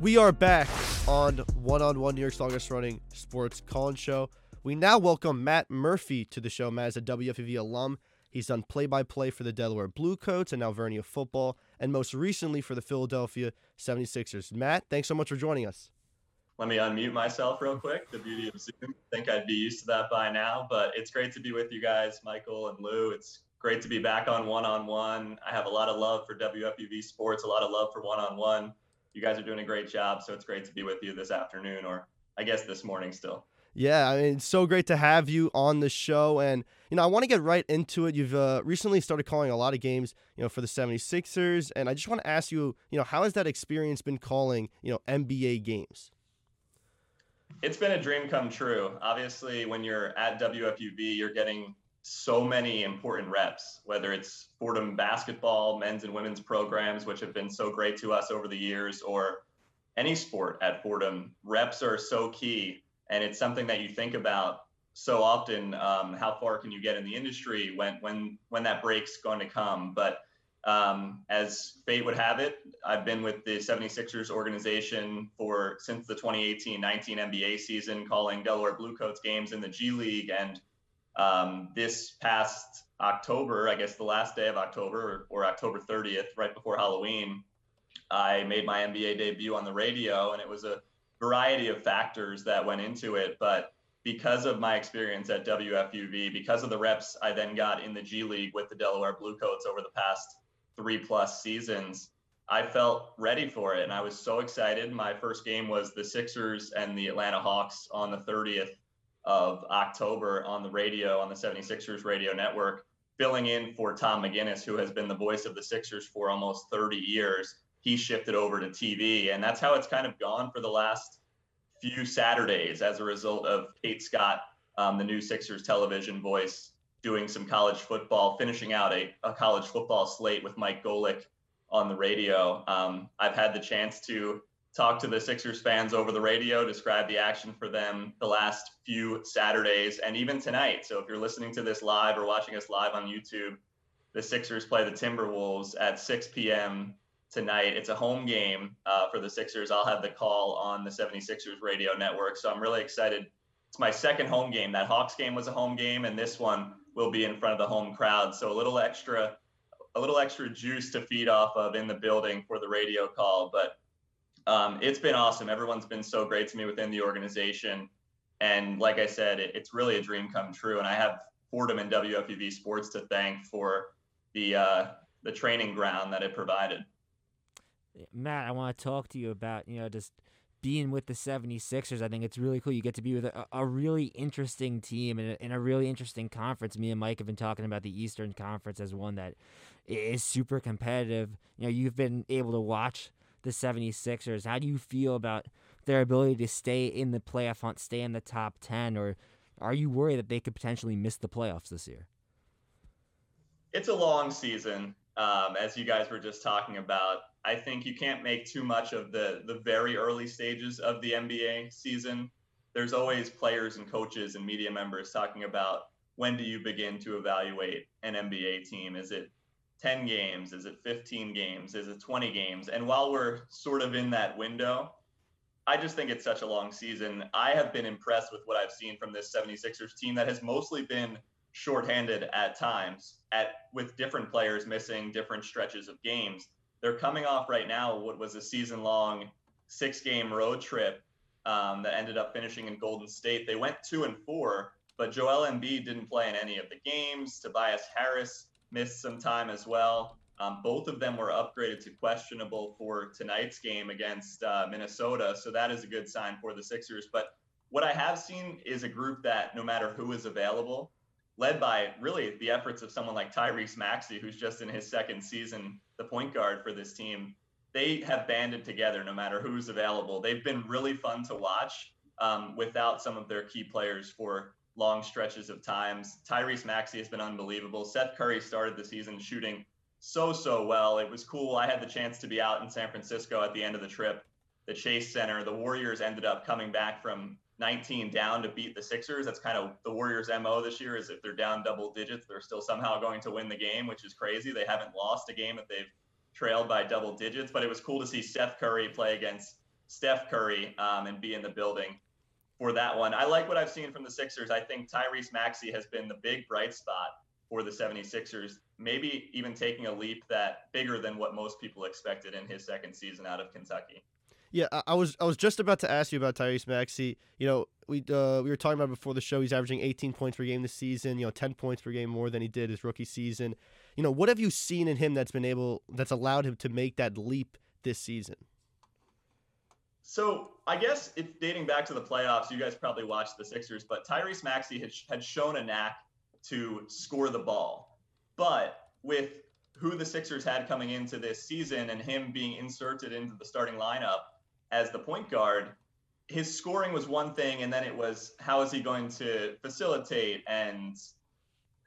We are back on One on One New York's longest running sports call show. We now welcome Matt Murphy to the show. Matt is a WFUV alum. He's done play by play for the Delaware Bluecoats and Alvernia football, and most recently for the Philadelphia 76ers. Matt, thanks so much for joining us. Let me unmute myself real quick. The beauty of Zoom. I think I'd be used to that by now, but it's great to be with you guys, Michael and Lou. It's great to be back on one on one. I have a lot of love for WFUV sports, a lot of love for one on one you guys are doing a great job. So it's great to be with you this afternoon, or I guess this morning still. Yeah, I mean, it's so great to have you on the show. And, you know, I want to get right into it. You've uh, recently started calling a lot of games, you know, for the 76ers. And I just want to ask you, you know, how has that experience been calling, you know, NBA games? It's been a dream come true. Obviously, when you're at WFUV, you're getting so many important reps, whether it's Fordham basketball, men's and women's programs, which have been so great to us over the years, or any sport at Fordham. Reps are so key, and it's something that you think about so often. Um, how far can you get in the industry when when when that break's going to come? But um, as fate would have it, I've been with the 76ers organization for since the 2018-19 NBA season, calling Delaware Bluecoats games in the G League and um, this past October, I guess the last day of October or, October 30th, right before Halloween, I made my NBA debut on the radio, and it was a variety of factors that went into it. But because of my experience at WFUV, because of the reps I then got in the G League with the Delaware Bluecoats over the past three plus seasons, I felt ready for it. And I was so excited. My first game was the Sixers and the Atlanta Hawks on the 30th of October on the radio, on the 76ers radio network, filling in for Tom McGinnis, who has been the voice of the Sixers for almost 30 years. He shifted over to TV, and that's how it's kind of gone for the last few Saturdays as a result of Kate Scott, um, the new Sixers television voice, doing some college football, finishing out a, a college football slate with Mike Golic on the radio. Um, I've had the chance to talk to the Sixers fans over the radio, describe the action for them the last few Saturdays and even tonight. So if you're listening to this live or watching us live on YouTube, the Sixers play the Timberwolves at 6 p.m. tonight. It's a home game uh, for the Sixers. I'll have the call on the 76ers radio network. So I'm really excited. It's my second home game. That Hawks game was a home game, and this one will be in front of the home crowd. So a little extra, a little extra juice to feed off of in the building for the radio call. But um, it's been awesome. Everyone's been so great to me within the organization. And like I said, it, it's really a dream come true. And I have Fordham and WFUV Sports to thank for the uh, the training ground that it provided. Matt, I want to talk to you about, you know, just being with the 76ers. I think it's really cool. You get to be with a, a really interesting team and a, a really interesting conference. Me and Mike have been talking about the Eastern Conference as one that is super competitive. You know, you've been able to watch the 76ers. How do you feel about their ability to stay in the playoff hunt, stay in the top 10, or are you worried that they could potentially miss the playoffs this year? It's a long season, um, as you guys were just talking about. I think you can't make too much of the the very early stages of the NBA season. There's always players and coaches and media members talking about when do you begin to evaluate an NBA team? Is it 10 games? Is it 15 games? Is it 20 games? And while we're sort of in that window, I just think it's such a long season. I have been impressed with what I've seen from this 76ers team that has mostly been shorthanded at times at with different players missing different stretches of games. They're coming off right now what was a season long six game road trip um, that ended up finishing in Golden State. They went two and four, but Joel Embiid didn't play in any of the games. Tobias Harris missed some time as well. Um, both of them were upgraded to questionable for tonight's game against uh, Minnesota. So that is a good sign for the Sixers. But what I have seen is a group that, no matter who is available, led by really the efforts of someone like Tyrese Maxey, who's just in his second season, the point guard for this team, they have banded together no matter who's available. They've been really fun to watch um, without some of their key players for long stretches of times. Tyrese Maxey has been unbelievable. Seth Curry started the season shooting so, so well. It was cool. I had the chance to be out in San Francisco at the end of the trip, the Chase Center. The Warriors ended up coming back from 19 down to beat the Sixers. That's kind of the Warriors' MO this year is if they're down double digits, they're still somehow going to win the game, which is crazy. They haven't lost a game that they've trailed by double digits, but it was cool to see Seth Curry play against Steph Curry um, and be in the building for that one. I like what I've seen from the Sixers. I think Tyrese Maxey has been the big bright spot for the 76ers, maybe even taking a leap that bigger than what most people expected in his second season out of Kentucky. Yeah, I was I was just about to ask you about Tyrese Maxey. You know, we uh, we were talking about before the show. He's averaging 18 points per game this season. You know, 10 points per game more than he did his rookie season. You know, what have you seen in him that's been able that's allowed him to make that leap this season? So I guess if dating back to the playoffs, you guys probably watched the Sixers, but Tyrese Maxey had, had shown a knack to score the ball. But with who the Sixers had coming into this season and him being inserted into the starting lineup, as the point guard, his scoring was one thing, and then it was how is he going to facilitate and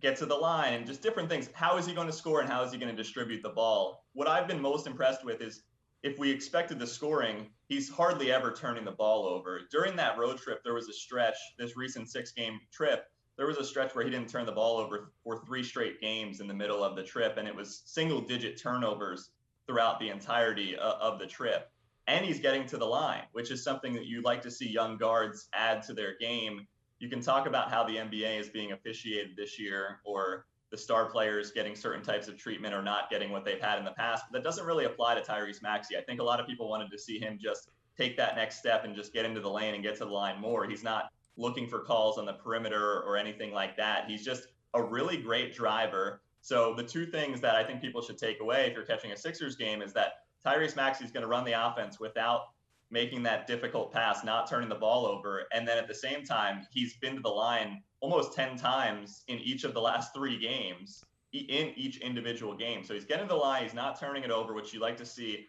get to the line just different things. How is he going to score and how is he going to distribute the ball? What I've been most impressed with is if we expected the scoring, he's hardly ever turning the ball over. During that road trip, there was a stretch, this recent six game trip, there was a stretch where he didn't turn the ball over for three straight games in the middle of the trip, and it was single digit turnovers throughout the entirety of the trip and he's getting to the line, which is something that you'd like to see young guards add to their game. You can talk about how the NBA is being officiated this year or the star players getting certain types of treatment or not getting what they've had in the past, but that doesn't really apply to Tyrese Maxey. I think a lot of people wanted to see him just take that next step and just get into the lane and get to the line more. He's not looking for calls on the perimeter or anything like that. He's just a really great driver. So the two things that I think people should take away if you're catching a Sixers game is that Tyrese Maxey is going to run the offense without making that difficult pass, not turning the ball over. And then at the same time, he's been to the line almost 10 times in each of the last three games, in each individual game. So he's getting the line, he's not turning it over, which you like to see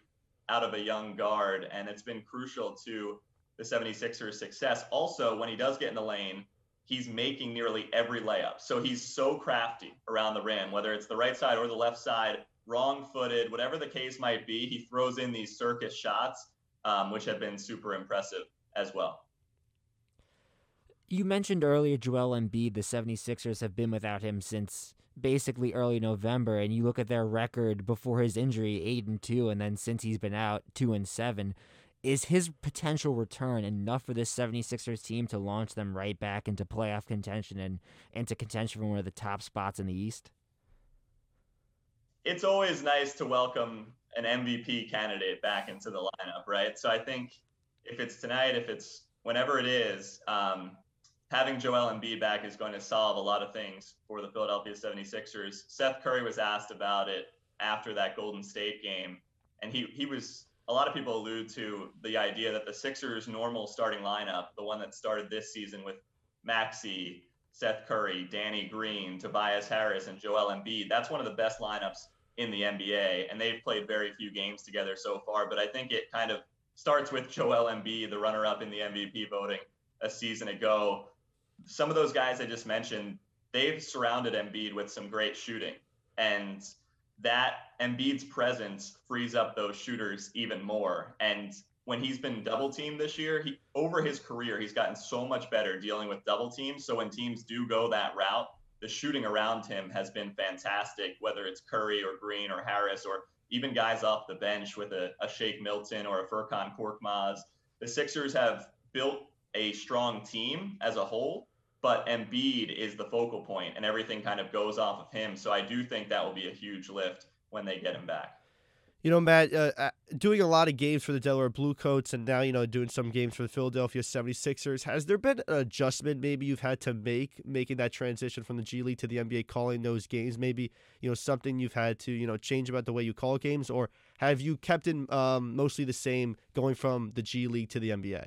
out of a young guard. And it's been crucial to the 76ers' success. Also, when he does get in the lane, he's making nearly every layup. So he's so crafty around the rim, whether it's the right side or the left side wrong footed, whatever the case might be, he throws in these circus shots, um, which have been super impressive as well. You mentioned earlier Joel Embiid. The 76ers have been without him since basically early November, and you look at their record before his injury, 8 and 2, and then since he's been out, 2 and 7. Is his potential return enough for this 76ers team to launch them right back into playoff contention and into contention for one of the top spots in the East? it's always nice to welcome an MVP candidate back into the lineup, right? So I think if it's tonight, if it's whenever it is, um, having Joel Embiid back is going to solve a lot of things for the Philadelphia 76ers. Seth Curry was asked about it after that Golden State game, and he he was a lot of people allude to the idea that the Sixers' normal starting lineup, the one that started this season with Maxey, Seth Curry, Danny Green, Tobias Harris, and Joel Embiid. That's one of the best lineups in the NBA, and they've played very few games together so far. But I think it kind of starts with Joel Embiid, the runner-up in the MVP voting a season ago. Some of those guys I just mentioned, they've surrounded Embiid with some great shooting, and that Embiid's presence frees up those shooters even more. And when he's been double teamed this year, he over his career, he's gotten so much better dealing with double teams. So when teams do go that route, the shooting around him has been fantastic, whether it's Curry or Green or Harris or even guys off the bench with a, a Shake Milton or a Furkan Korkmaz. The Sixers have built a strong team as a whole, but Embiid is the focal point and everything kind of goes off of him. So I do think that will be a huge lift when they get him back. You know, Matt, uh, uh, doing a lot of games for the Delaware Bluecoats and now, you know, doing some games for the Philadelphia 76ers, has there been an adjustment maybe you've had to make, making that transition from the G League to the NBA, calling those games? Maybe, you know, something you've had to, you know, change about the way you call games? Or have you kept it um, mostly the same going from the G League to the NBA?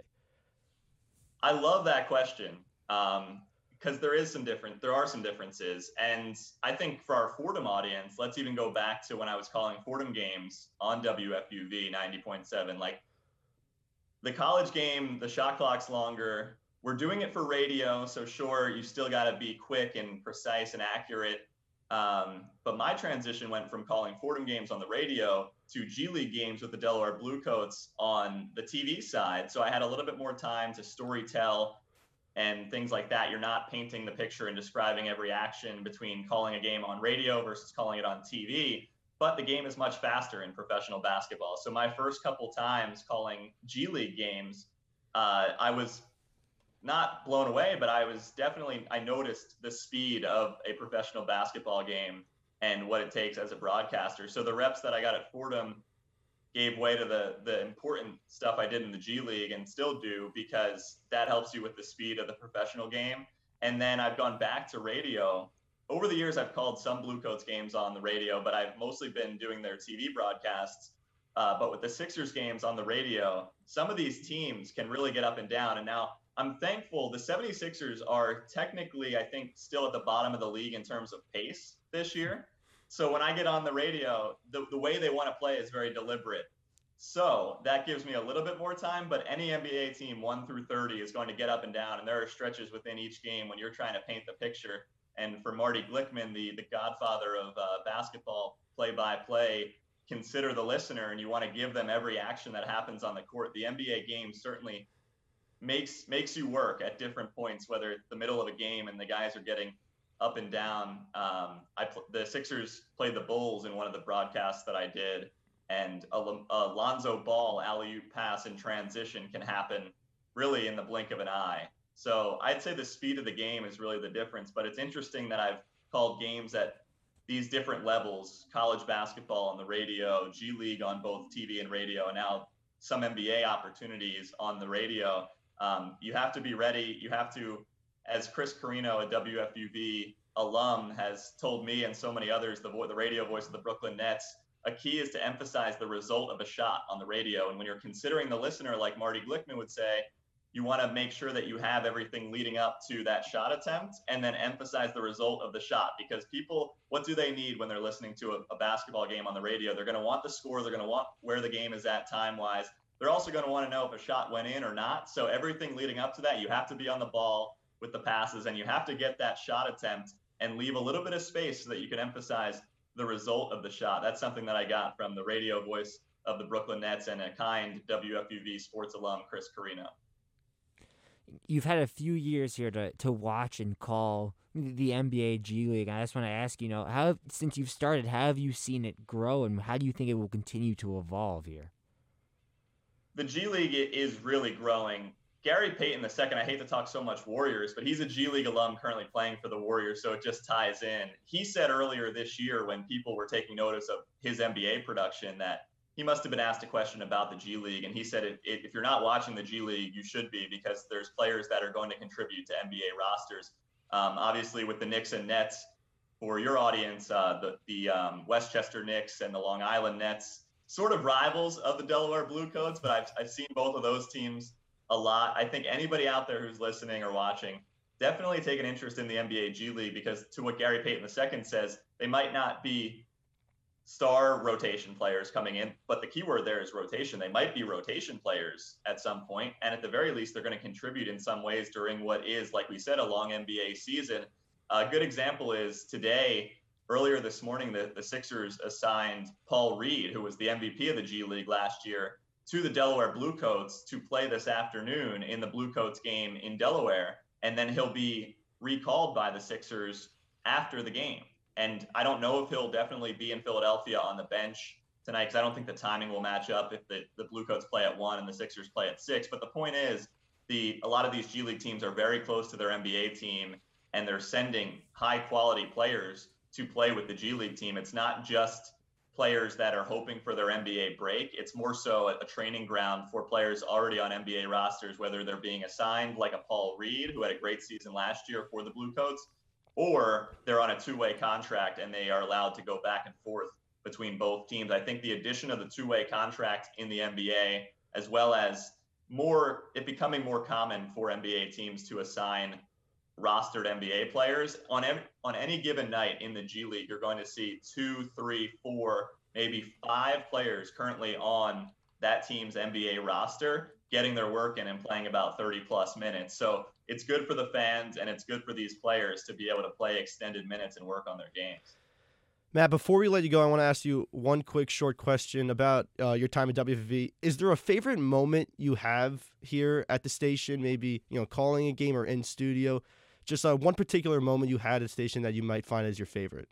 I love that question. Um, because there is some different there are some differences. And i think for our fordham audience let's even go back to when i was calling fordham games on wfuv 90.7 like the college game the shot clock's longer. We're doing it for radio so sure you still got to be quick and precise and accurate. Um, but my transition went from calling fordham games on the radio to g league games with the delaware bluecoats on the tv side. So i had a little bit more time to story tell and things like that. You're not painting the picture and describing every action between calling a game on radio versus calling it on TV. but the game is much faster in professional basketball. So my first couple times calling G League games, uh, I was not blown away, but I was definitely I noticed the speed of a professional basketball game and what it takes as a broadcaster. So the reps that I got at Fordham gave way to the the important stuff I did in the G League and still do because that helps you with the speed of the professional game. And then I've gone back to radio. Over the years, I've called some Bluecoats games on the radio, but I've mostly been doing their TV broadcasts. Uh, but with the Sixers games on the radio, some of these teams can really get up and down. And now I'm thankful the 76ers are technically, I think, still at the bottom of the league in terms of pace this year. So when I get on the radio, the, the way they want to play is very deliberate. So that gives me a little bit more time, but any NBA team, one through 30, is going to get up and down. And there are stretches within each game when you're trying to paint the picture. And for Marty Glickman, the, the godfather of uh, basketball play by play, consider the listener and you want to give them every action that happens on the court. The NBA game certainly makes makes you work at different points, whether it's the middle of a game and the guys are getting up and down. Um, I the Sixers played the Bulls in one of the broadcasts that I did, and a, a Lonzo Ball alley oop pass in transition can happen really in the blink of an eye. So I'd say the speed of the game is really the difference. But it's interesting that I've called games at these different levels: college basketball on the radio, G League on both TV and radio, and now some NBA opportunities on the radio um, you have to be ready. You have to, as Chris Carino, a WFUV alum, has told me and so many others, the, vo- the radio voice of the Brooklyn Nets, a key is to emphasize the result of a shot on the radio. And when you're considering the listener, like Marty Glickman would say, you want to make sure that you have everything leading up to that shot attempt and then emphasize the result of the shot because people what do they need when they're listening to a, a basketball game on the radio they're going to want the score they're going to want where the game is at time wise they're also going to want to know if a shot went in or not. So everything leading up to that, you have to be on the ball with the passes and you have to get that shot attempt and leave a little bit of space so that you can emphasize the result of the shot. That's something that I got from the radio voice of the Brooklyn Nets and a kind WFUV sports alum, Chris Carino. You've had a few years here to, to watch and call the NBA G League. I just want to ask, you know, how since you've started, how have you seen it grow and how do you think it will continue to evolve here? the G League is really growing. Gary Payton the second, I hate to talk so much Warriors, but he's a G League alum currently playing for the Warriors, so it just ties in. He said earlier this year when people were taking notice of his NBA production that he must have been asked a question about the G League, and he said it, it, if you're not watching the G League, you should be because there's players that are going to contribute to NBA rosters. Um, obviously, with the Knicks and Nets, for your audience, uh, the the um, Westchester Knicks and the Long Island Nets sort of rivals of the Delaware Bluecoats, but I've, I've seen both of those teams a lot. I think anybody out there who's listening or watching definitely take an interest in the NBA G League because to what Gary Payton II says, they might not be star rotation players coming in, but the keyword there is rotation. They might be rotation players at some point, and at the very least, they're going to contribute in some ways during what is, like we said, a long NBA season. A good example is today earlier this morning, the, the Sixers assigned Paul Reed, who was the MVP of the G League last year, to the Delaware Bluecoats to play this afternoon in the Bluecoats game in Delaware. And then he'll be recalled by the Sixers after the game. And I don't know if he'll definitely be in Philadelphia on the bench tonight because I don't think the timing will match up if the, the Bluecoats play at one and the Sixers play at six. But the point is, the a lot of these G League teams are very close to their NBA team and they're sending high quality players to play with the G League team. It's not just players that are hoping for their NBA break. It's more so a, training ground for players already on NBA rosters, whether they're being assigned like a Paul Reed, who had a great season last year for the Bluecoats, or they're on a two way contract and they are allowed to go back and forth between both teams. I think the addition of the two way contract in the NBA, as well as more, it becoming more common for NBA teams to assign rostered NBA players on every, on any given night in the G League, you're going to see two, three, four, maybe five players currently on that team's NBA roster getting their work in and playing about 30 plus minutes. So it's good for the fans and it's good for these players to be able to play extended minutes and work on their games. Matt, before we let you go, I want to ask you one quick short question about uh, your time at WFV. Is there a favorite moment you have here at the station? Maybe you know, calling a game or in studio just uh, one particular moment you had at a station that you might find as your favorite.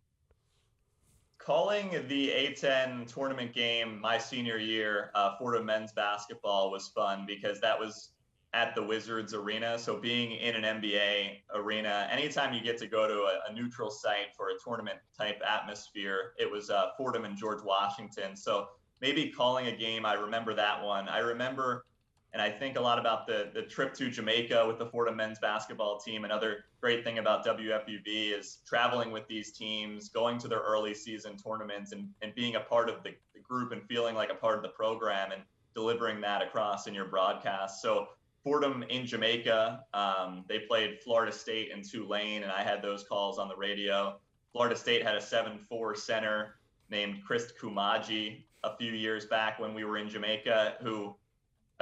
calling the A10 tournament game my senior year, uh, Fordham men's basketball was fun because that was at the Wizards arena. So being in an NBA arena, anytime you get to go to a, a neutral site for a tournament type atmosphere, it was uh, Fordham and George Washington. So maybe calling a game, I remember that one. I remember and I think a lot about the the trip to Jamaica with the Fordham men's basketball team. Another great thing about WFUV is traveling with these teams, going to their early season tournaments, and, and being a part of the, the group and feeling like a part of the program and delivering that across in your broadcast. So Fordham in Jamaica, um, they played Florida State and Tulane, and I had those calls on the radio. Florida State had a 7-4 center named Chris Koumadje a few years back when we were in Jamaica, who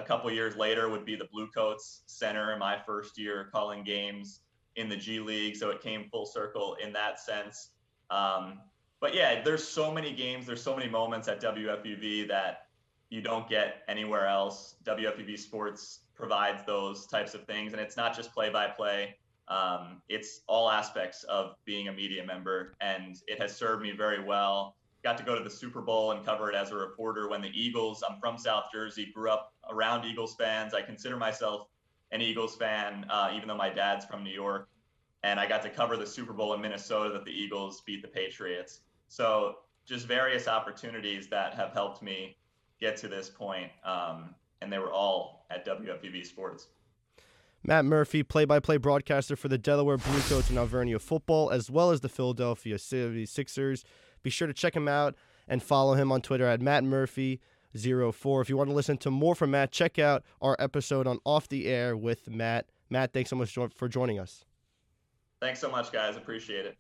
a couple years later would be the Bluecoats center in my first year calling games in the G League. So it came full circle in that sense. Um, but yeah, there's so many games, there's so many moments at WFUV that you don't get anywhere else. WFUV Sports provides those types of things, and it's not just play by play. It's all aspects of being a media member, and it has served me very well got to go to the Super Bowl and cover it as a reporter when the Eagles, I'm from South Jersey, grew up around Eagles fans. I consider myself an Eagles fan, uh, even though my dad's from New York. And I got to cover the Super Bowl in Minnesota that the Eagles beat the Patriots. So just various opportunities that have helped me get to this point. Um, and they were all at WFUV Sports. Matt Murphy, play by play broadcaster for the Delaware Bluecoats and Alvernia football, as well as the Philadelphia 76ers. Be sure to check him out and follow him on Twitter at Matt Murphy. 04. If you want to listen to more from Matt, check out our episode on Off the Air with Matt. Matt, thanks so much for joining us. Thanks so much, guys. Appreciate it.